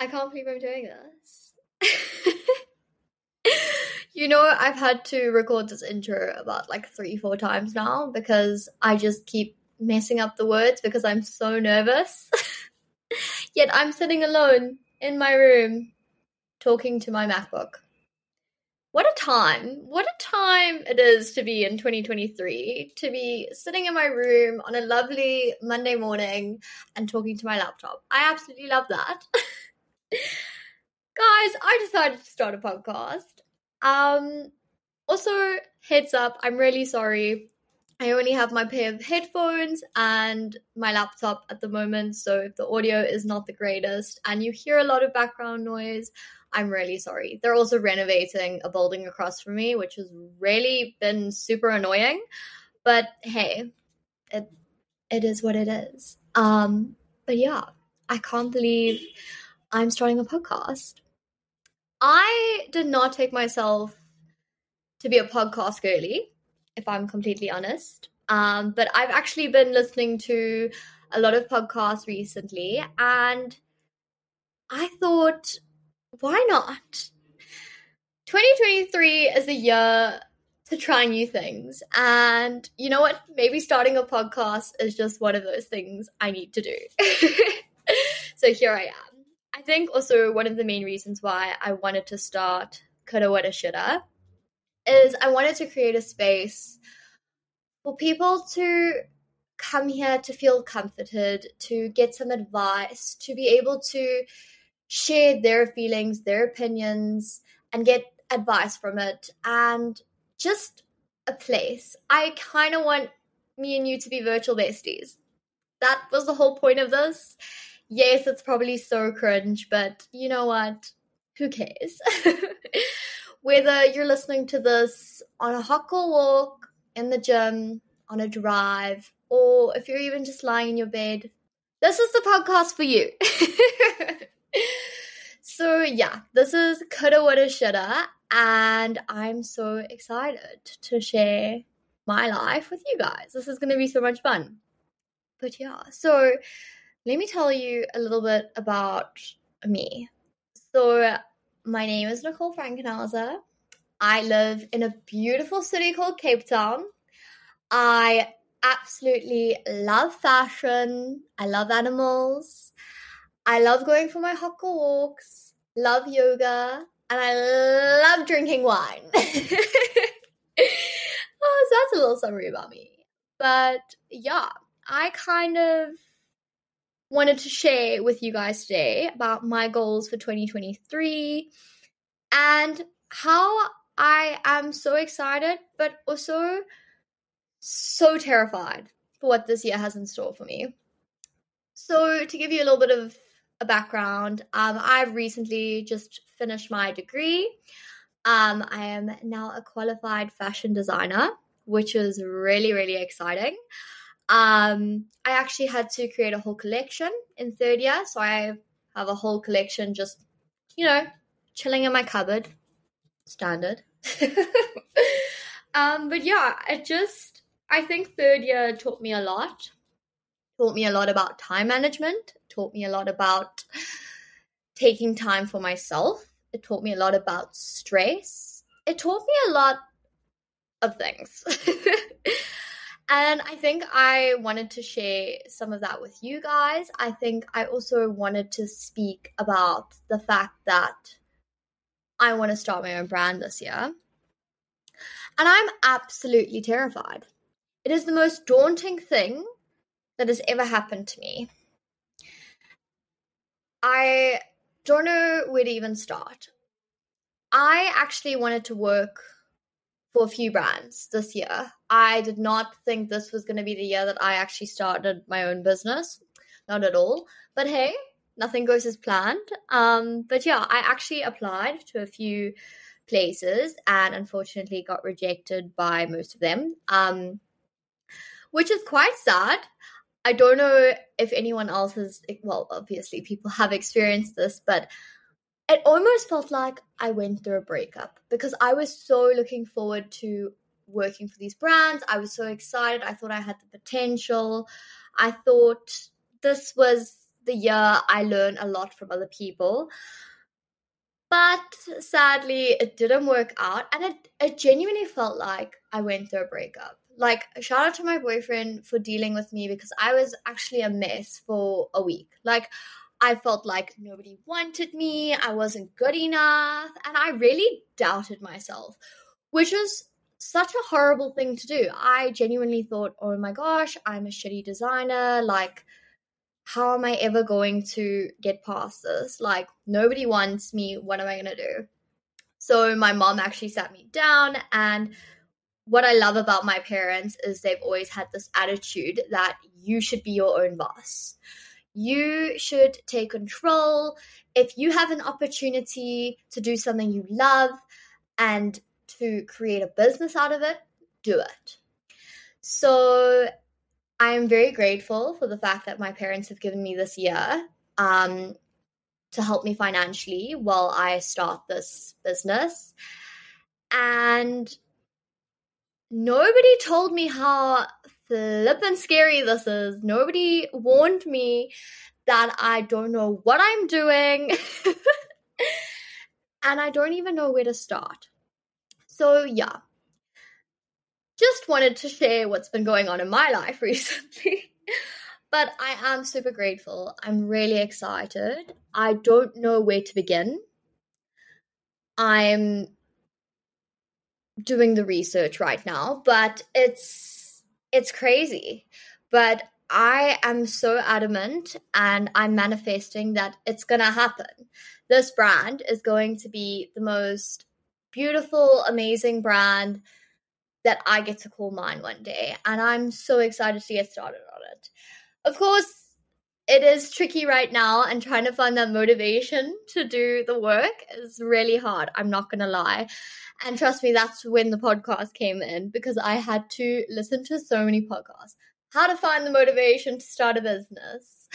I can't believe I'm doing this. you know, I've had to record this intro about like three, four times now because I just keep messing up the words because I'm so nervous. Yet I'm sitting alone in my room talking to my MacBook. What a time! What a time it is to be in 2023, to be sitting in my room on a lovely Monday morning and talking to my laptop. I absolutely love that. Guys, I decided to start a podcast. Um also, heads up, I'm really sorry. I only have my pair of headphones and my laptop at the moment, so if the audio is not the greatest and you hear a lot of background noise, I'm really sorry. They're also renovating a building across from me, which has really been super annoying. But hey, it it is what it is. Um, but yeah, I can't believe I'm starting a podcast. I did not take myself to be a podcast girly, if I'm completely honest. Um, but I've actually been listening to a lot of podcasts recently, and I thought, why not? 2023 is a year to try new things. And you know what? Maybe starting a podcast is just one of those things I need to do. so here I am. I think also one of the main reasons why I wanted to start Coulda Woulda Shoulda is I wanted to create a space for people to come here to feel comforted, to get some advice, to be able to share their feelings, their opinions, and get advice from it, and just a place. I kind of want me and you to be virtual besties. That was the whole point of this yes, it's probably so cringe, but you know what? Who cares? Whether you're listening to this on a girl walk, in the gym, on a drive, or if you're even just lying in your bed, this is the podcast for you. so yeah, this is Coulda Woulda Shoulda, and I'm so excited to share my life with you guys. This is going to be so much fun. But yeah, so let me tell you a little bit about me. So, my name is Nicole Frankenhauser. I live in a beautiful city called Cape Town. I absolutely love fashion. I love animals. I love going for my hot walks, love yoga, and I love drinking wine. oh, so that's a little summary about me. But yeah, I kind of wanted to share with you guys today about my goals for 2023 and how I am so excited, but also so terrified for what this year has in store for me. So, to give you a little bit of a background, um, I've recently just finished my degree. Um, I am now a qualified fashion designer, which is really, really exciting. Um, I actually had to create a whole collection in third year, so I have a whole collection just, you know, chilling in my cupboard. Standard. um, but yeah, it just, I think third year taught me a lot. Taught me a lot about time management, taught me a lot about taking time for myself. It taught me a lot about stress. It taught me a lot of things. And I think I wanted to share some of that with you guys. I think I also wanted to speak about the fact that I want to start my own brand this year. And I'm absolutely terrified. It is the most daunting thing that has ever happened to me. I don't know where to even start. I actually wanted to work for a few brands this year. I did not think this was going to be the year that I actually started my own business. Not at all. But hey, nothing goes as planned. Um, but yeah, I actually applied to a few places and unfortunately got rejected by most of them, um, which is quite sad. I don't know if anyone else has, well, obviously people have experienced this, but it almost felt like I went through a breakup because I was so looking forward to working for these brands. I was so excited. I thought I had the potential. I thought this was the year I learned a lot from other people. But sadly, it didn't work out. And it, it genuinely felt like I went through a breakup. Like, shout out to my boyfriend for dealing with me because I was actually a mess for a week. Like, I felt like nobody wanted me, I wasn't good enough, and I really doubted myself, which was such a horrible thing to do. I genuinely thought, oh my gosh, I'm a shitty designer. Like, how am I ever going to get past this? Like, nobody wants me. What am I going to do? So, my mom actually sat me down. And what I love about my parents is they've always had this attitude that you should be your own boss. You should take control. If you have an opportunity to do something you love and to create a business out of it, do it. So I am very grateful for the fact that my parents have given me this year um, to help me financially while I start this business. And nobody told me how flippin' scary this is. Nobody warned me that I don't know what I'm doing. and I don't even know where to start. So, yeah. Just wanted to share what's been going on in my life recently. but I am super grateful. I'm really excited. I don't know where to begin. I'm doing the research right now, but it's it's crazy. But I am so adamant and I'm manifesting that it's going to happen. This brand is going to be the most beautiful, amazing brand that I get to call mine one day. And I'm so excited to get started on it. Of course, it is tricky right now and trying to find that motivation to do the work is really hard. I'm not going to lie. And trust me, that's when the podcast came in because I had to listen to so many podcasts. How to find the motivation to start a business.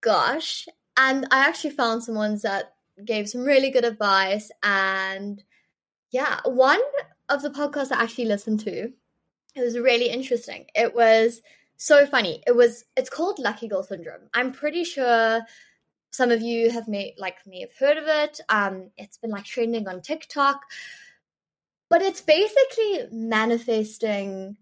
Gosh. And I actually found some ones that gave some really good advice. And yeah, one of the podcasts I actually listened to, it was really interesting. It was so funny. It was it's called Lucky Girl Syndrome. I'm pretty sure some of you have may like may have heard of it. Um, it's been like trending on TikTok. But it's basically manifesting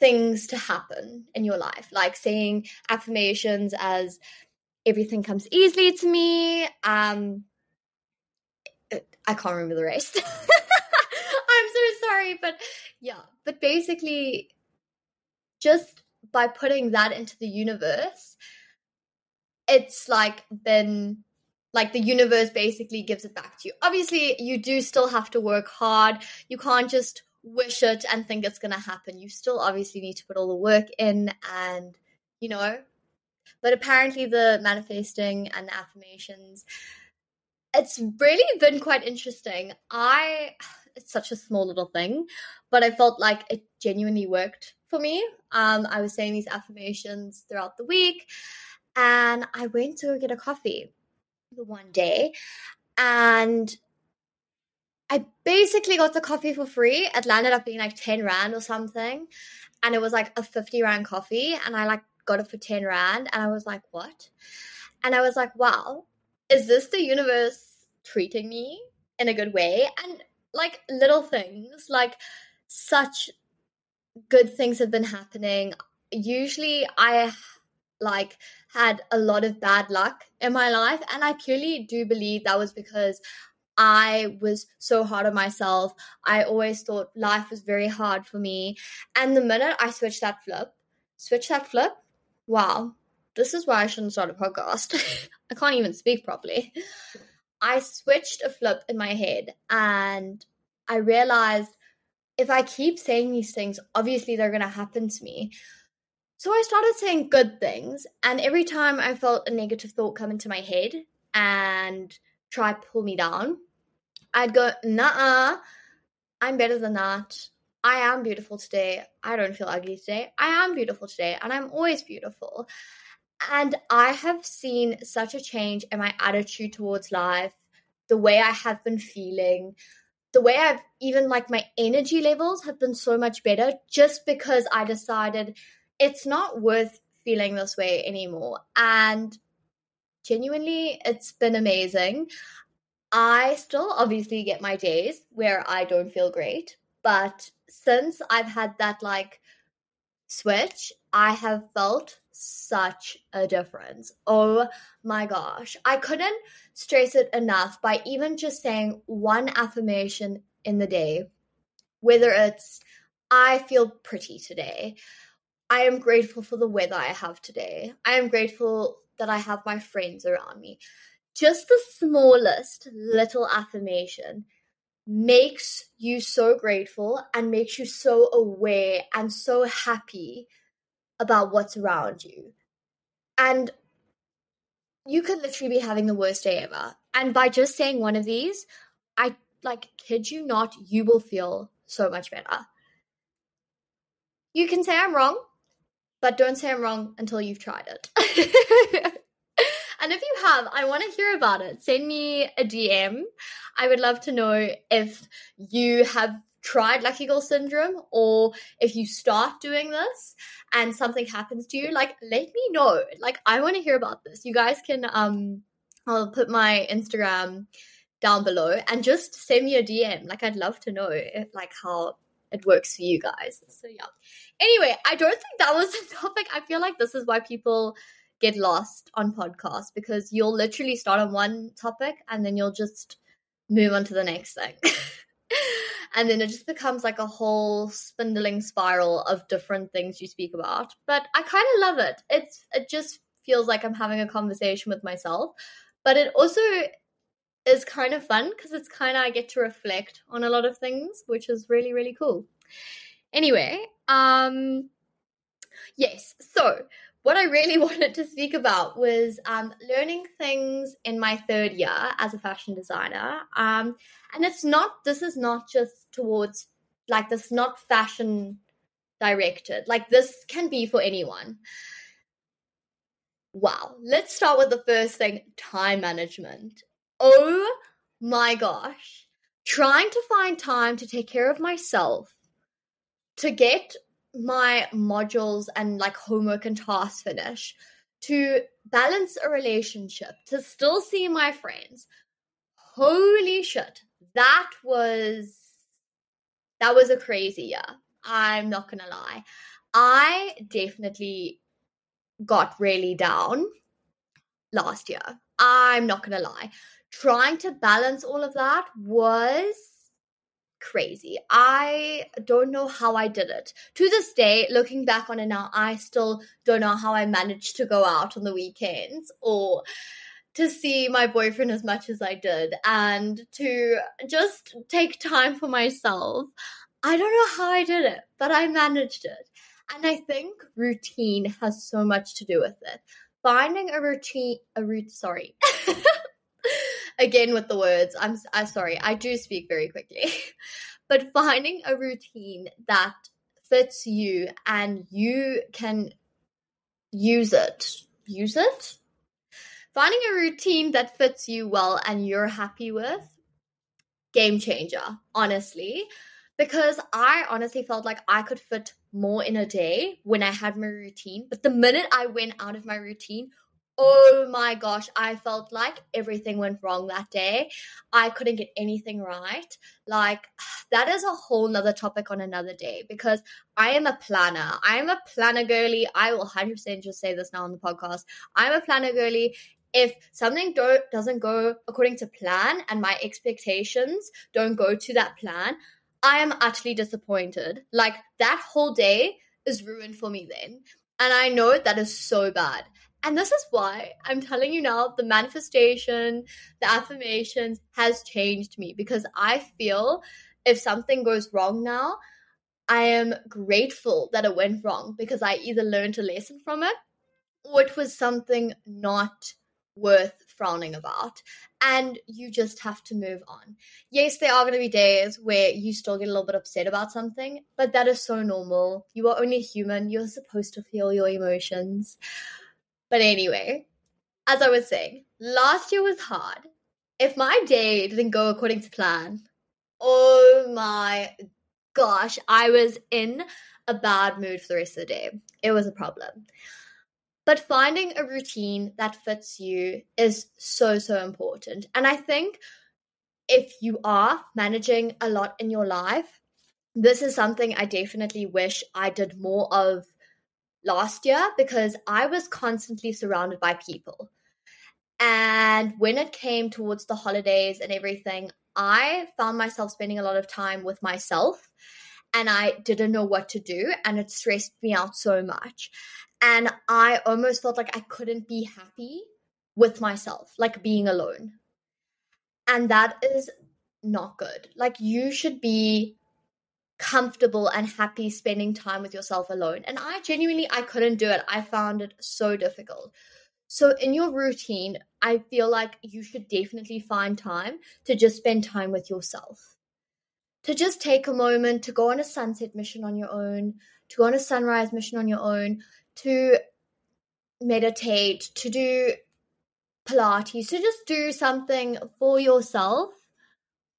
things to happen in your life, like saying affirmations as everything comes easily to me. Um, I can't remember the rest. I'm so sorry, but yeah, but basically, just by putting that into the universe, it's like been like the universe basically gives it back to you. Obviously, you do still have to work hard. You can't just wish it and think it's going to happen. You still obviously need to put all the work in and, you know. But apparently, the manifesting and the affirmations, it's really been quite interesting. I, it's such a small little thing, but I felt like it genuinely worked for me. Um, I was saying these affirmations throughout the week, and I went to get a coffee the one day and I basically got the coffee for free. It landed up being like 10 Rand or something. And it was like a 50 Rand coffee. And I like got it for 10 Rand. And I was like, what? And I was like, wow, is this the universe treating me in a good way? And like little things, like such good things have been happening. Usually I like had a lot of bad luck in my life and i purely do believe that was because i was so hard on myself. I always thought life was very hard for me. And the minute i switched that flip switch that flip wow this is why i shouldn't start a podcast. I can't even speak properly. I switched a flip in my head and i realized if i keep saying these things obviously they're going to happen to me so I started saying good things, and every time I felt a negative thought come into my head and try pull me down, I'd go, nah, I'm better than that. I am beautiful today. I don't feel ugly today. I am beautiful today, and I'm always beautiful. And I have seen such a change in my attitude towards life, the way I have been feeling, the way I've even like my energy levels have been so much better just because I decided it's not worth feeling this way anymore. And genuinely, it's been amazing. I still obviously get my days where I don't feel great, but since I've had that like switch, I have felt such a difference. Oh my gosh. I couldn't stress it enough by even just saying one affirmation in the day, whether it's, I feel pretty today. I am grateful for the weather I have today. I am grateful that I have my friends around me. Just the smallest little affirmation makes you so grateful and makes you so aware and so happy about what's around you. And you could literally be having the worst day ever. And by just saying one of these, I like kid you not, you will feel so much better. You can say I'm wrong, but don't say I'm wrong until you've tried it. And if you have, I want to hear about it. Send me a DM. I would love to know if you have tried Lucky Girl Syndrome or if you start doing this and something happens to you, like let me know. Like I want to hear about this. You guys can um I'll put my Instagram down below and just send me a DM. Like I'd love to know if, like how it works for you guys. So yeah. Anyway, I don't think that was the topic. I feel like this is why people get lost on podcasts because you'll literally start on one topic and then you'll just move on to the next thing. and then it just becomes like a whole spindling spiral of different things you speak about. But I kind of love it. It's it just feels like I'm having a conversation with myself, but it also is kind of fun because it's kind of I get to reflect on a lot of things, which is really really cool. Anyway, um yes. So, what I really wanted to speak about was um, learning things in my third year as a fashion designer. Um, and it's not, this is not just towards, like, this is not fashion directed. Like, this can be for anyone. Wow. Let's start with the first thing time management. Oh my gosh. Trying to find time to take care of myself, to get my modules and like homework and tasks finish, to balance a relationship, to still see my friends. Holy shit. That was that was a crazy year. I'm not gonna lie. I definitely got really down last year. I'm not gonna lie. Trying to balance all of that was crazy. I don't know how I did it. To this day, looking back on it now, I still don't know how I managed to go out on the weekends or to see my boyfriend as much as I did and to just take time for myself. I don't know how I did it, but I managed it. And I think routine has so much to do with it. Finding a routine, a root, sorry. again with the words. I'm I'm sorry. I do speak very quickly. but finding a routine that fits you and you can use it. Use it? Finding a routine that fits you well and you're happy with game changer, honestly. Because I honestly felt like I could fit more in a day when I had my routine. But the minute I went out of my routine oh my gosh, I felt like everything went wrong that day. I couldn't get anything right. Like, that is a whole nother topic on another day because I am a planner. I am a planner girly. I will 100% just say this now on the podcast. I'm a planner girly. If something do- doesn't go according to plan and my expectations don't go to that plan, I am utterly disappointed. Like, that whole day is ruined for me then. And I know that is so bad. And this is why I'm telling you now the manifestation, the affirmations has changed me because I feel if something goes wrong now, I am grateful that it went wrong because I either learned a lesson from it or it was something not worth frowning about. And you just have to move on. Yes, there are going to be days where you still get a little bit upset about something, but that is so normal. You are only human. You're supposed to feel your emotions. But anyway, as I was saying, last year was hard. If my day didn't go according to plan, oh my gosh, I was in a bad mood for the rest of the day. It was a problem. But finding a routine that fits you is so, so important. And I think if you are managing a lot in your life, this is something I definitely wish I did more of last year because I was constantly surrounded by people. And when it came towards the holidays and everything, I found myself spending a lot of time with myself and I didn't know what to do and it stressed me out so much. And I almost felt like I couldn't be happy with myself, like being alone. And that is not good. Like you should be comfortable and happy spending time with yourself alone. And I genuinely I couldn't do it. I found it so difficult. So in your routine, I feel like you should definitely find time to just spend time with yourself. To just take a moment to go on a sunset mission on your own, to go on a sunrise mission on your own, to meditate, to do Pilates, to just do something for yourself.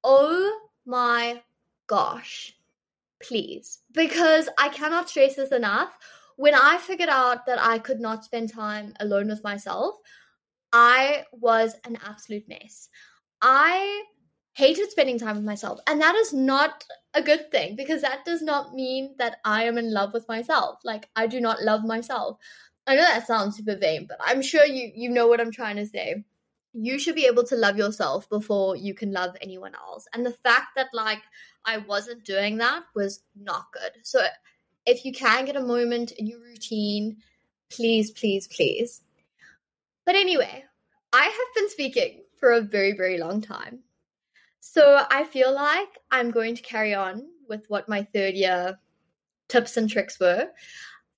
Oh my gosh please. Because I cannot stress this enough. When I figured out that I could not spend time alone with myself, I was an absolute mess. I hated spending time with myself. And that is not a good thing because that does not mean that I am in love with myself. Like I do not love myself. I know that sounds super vain, but I'm sure you you know what I'm trying to say you should be able to love yourself before you can love anyone else. And the fact that like I wasn't doing that was not good. So if you can get a moment in your routine, please, please, please. But anyway, I have been speaking for a very, very long time. So I feel like I'm going to carry on with what my third year tips and tricks were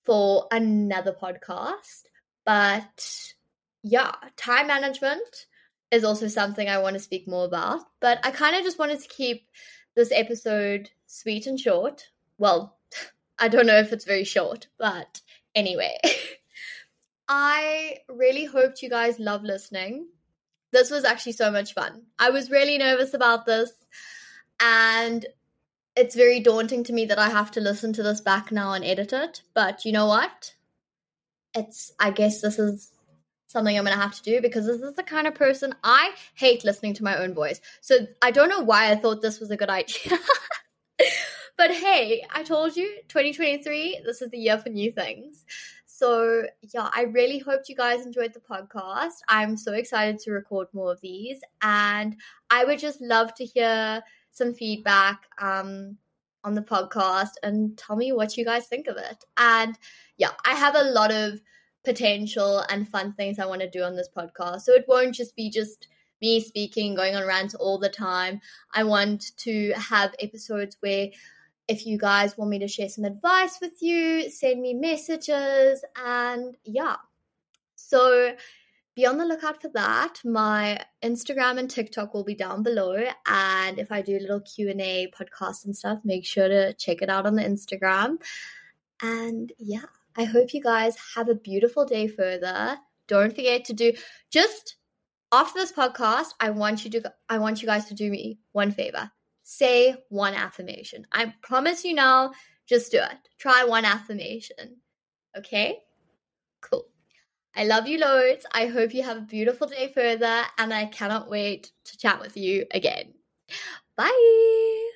for another podcast. But yeah, time management is also something I want to speak more about. But I kind of just wanted to keep this episode sweet and short. Well, I don't know if it's very short, but anyway. I really hoped you guys love listening. This was actually so much fun. I was really nervous about this, and it's very daunting to me that I have to listen to this back now and edit it. But you know what? It's, I guess this is something I'm going to have to do because this is the kind of person I hate listening to my own voice. So I don't know why I thought this was a good idea. but hey, I told you 2023, this is the year for new things. So, yeah, I really hoped you guys enjoyed the podcast. I'm so excited to record more of these. And I would just love to hear some feedback um, on the podcast and tell me what you guys think of it. And yeah, I have a lot of potential and fun things I want to do on this podcast. So it won't just be just me speaking, going on rants all the time. I want to have episodes where if you guys want me to share some advice with you, send me messages and yeah. So be on the lookout for that. My Instagram and TikTok will be down below and if I do little Q&A podcasts and stuff, make sure to check it out on the Instagram. And yeah, I hope you guys have a beautiful day further. Don't forget to do just after this podcast, I want you to I want you guys to do me one favor. Say one affirmation. I promise you now, just do it. Try one affirmation. Okay? Cool. I love you loads. I hope you have a beautiful day further and I cannot wait to chat with you again. Bye.